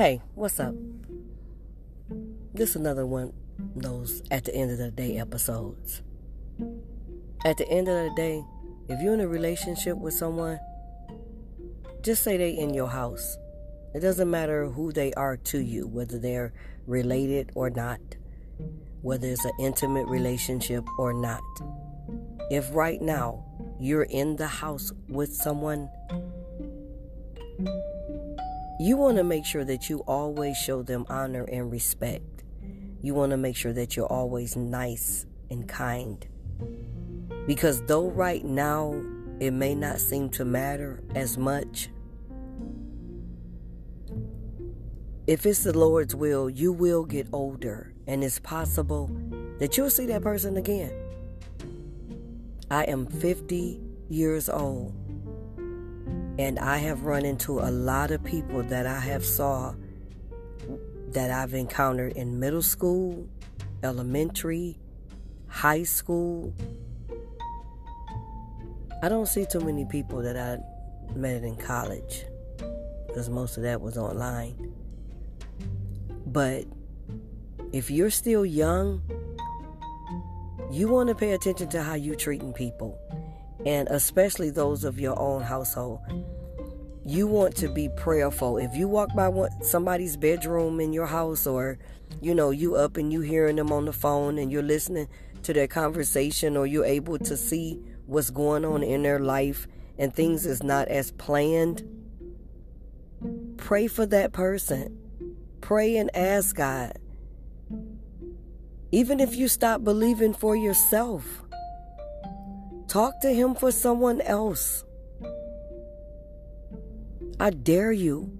Hey, what's up? This is another one those at the end of the day episodes. At the end of the day, if you're in a relationship with someone, just say they in your house. It doesn't matter who they are to you, whether they're related or not, whether it's an intimate relationship or not. If right now you're in the house with someone, you want to make sure that you always show them honor and respect. You want to make sure that you're always nice and kind. Because though right now it may not seem to matter as much, if it's the Lord's will, you will get older, and it's possible that you'll see that person again. I am 50 years old, and I have run into a lot of people that I have saw that I've encountered in middle school, elementary, high school. I don't see too many people that I met in college because most of that was online. But if you're still young, you want to pay attention to how you're treating people, and especially those of your own household. You want to be prayerful. If you walk by somebody's bedroom in your house, or you know, you up and you hearing them on the phone and you're listening to their conversation, or you're able to see what's going on in their life and things is not as planned, pray for that person Pray and ask God. Even if you stop believing for yourself, talk to Him for someone else. I dare you.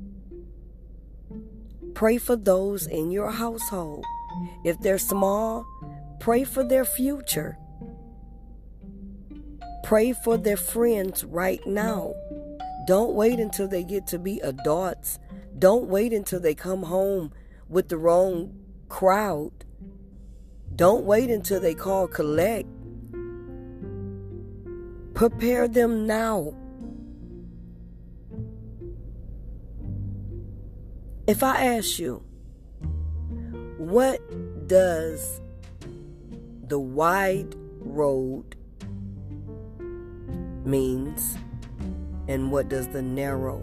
Pray for those in your household. If they're small, pray for their future. Pray for their friends right now. Don't wait until they get to be adults don't wait until they come home with the wrong crowd. Don't wait until they call collect. Prepare them now. If I ask you, what does the wide road means and what does the narrow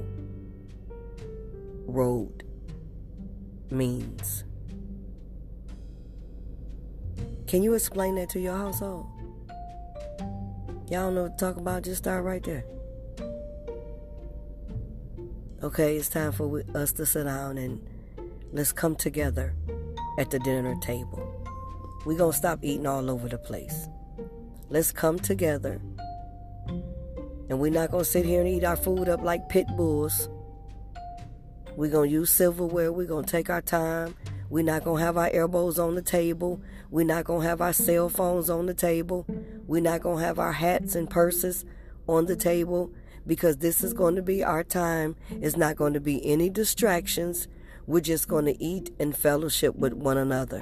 road means. Can you explain that to your household? Y'all don't know what to talk about? Just start right there. Okay, it's time for us to sit down and let's come together at the dinner table. We're going to stop eating all over the place. Let's come together. And we're not going to sit here and eat our food up like pit bulls. We're going to use silverware. We're going to take our time. We're not going to have our elbows on the table. We're not going to have our cell phones on the table. We're not going to have our hats and purses on the table because this is going to be our time. It's not going to be any distractions. We're just going to eat and fellowship with one another.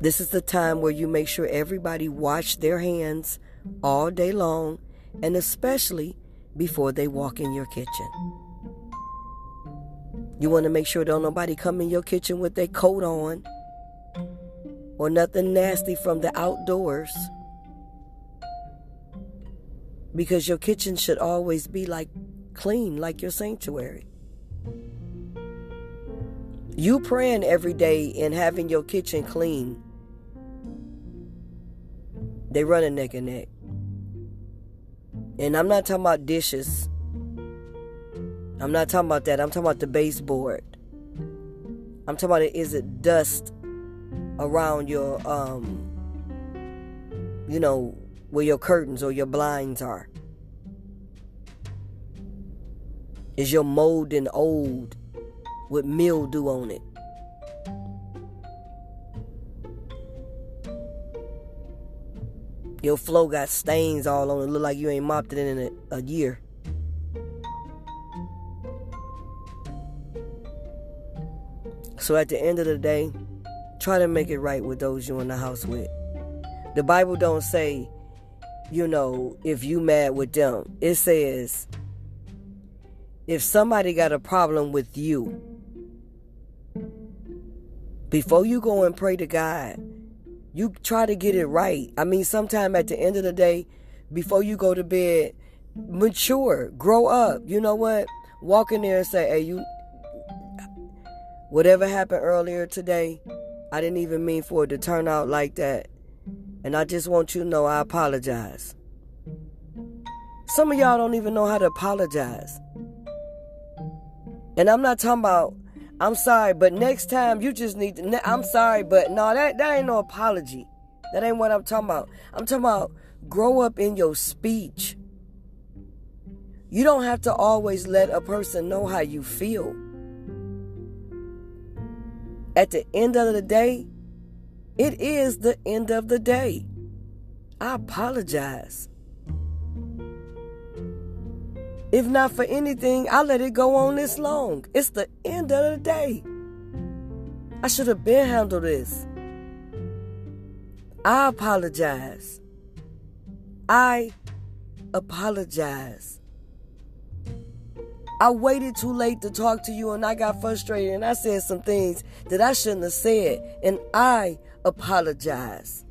This is the time where you make sure everybody wash their hands all day long and especially before they walk in your kitchen. You want to make sure don't nobody come in your kitchen with their coat on or nothing nasty from the outdoors. Because your kitchen should always be like clean, like your sanctuary. You praying every day and having your kitchen clean. They run a neck and neck. And I'm not talking about dishes. I'm not talking about that. I'm talking about the baseboard. I'm talking about it, is it dust around your um you know where your curtains or your blinds are? Is your mold and old with mildew on it? Your flow got stains all on it. Look like you ain't mopped it in a, a year. So at the end of the day, try to make it right with those you in the house with. The Bible don't say, you know, if you mad with them. It says, if somebody got a problem with you, before you go and pray to God, you try to get it right. I mean, sometime at the end of the day, before you go to bed, mature, grow up. You know what? Walk in there and say, hey, you, whatever happened earlier today, I didn't even mean for it to turn out like that. And I just want you to know I apologize. Some of y'all don't even know how to apologize. And I'm not talking about, I'm sorry, but next time you just need to, I'm sorry, but no, that, that ain't no apology. That ain't what I'm talking about. I'm talking about grow up in your speech. You don't have to always let a person know how you feel. At the end of the day, it is the end of the day. I apologize. If not for anything, I let it go on this long. It's the end of the day. I should have been handled this. I apologize. I apologize. I waited too late to talk to you and I got frustrated and I said some things that I shouldn't have said and I apologize.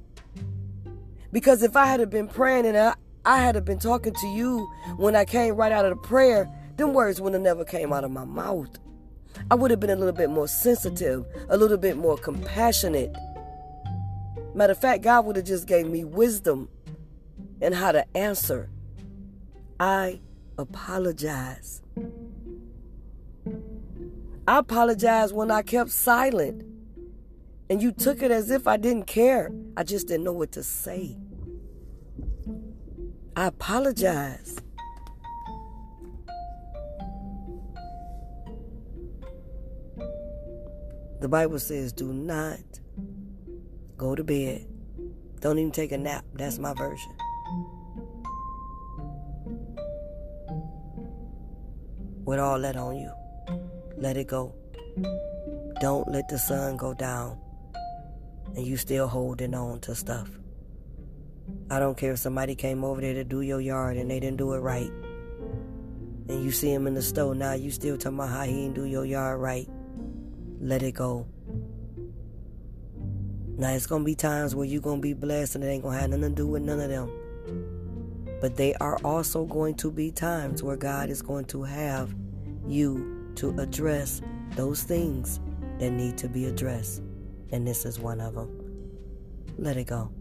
Because if I had been praying and I, I had been talking to you when I came right out of the prayer, them words would have never came out of my mouth. I would have been a little bit more sensitive, a little bit more compassionate. Matter of fact, God would have just gave me wisdom and how to answer. I apologize. I apologize when I kept silent and you took it as if I didn't care. I just didn't know what to say. I apologize. The Bible says, do not go to bed. Don't even take a nap. That's my version. With all that on you. Let it go. Don't let the sun go down and you still holding on to stuff. I don't care if somebody came over there to do your yard and they didn't do it right. And you see him in the store now, you still talking about how he didn't do your yard right. Let it go. Now it's gonna be times where you're gonna be blessed and it ain't gonna have nothing to do with none of them. But they are also going to be times where God is going to have you to address those things that need to be addressed. And this is one of them. Let it go.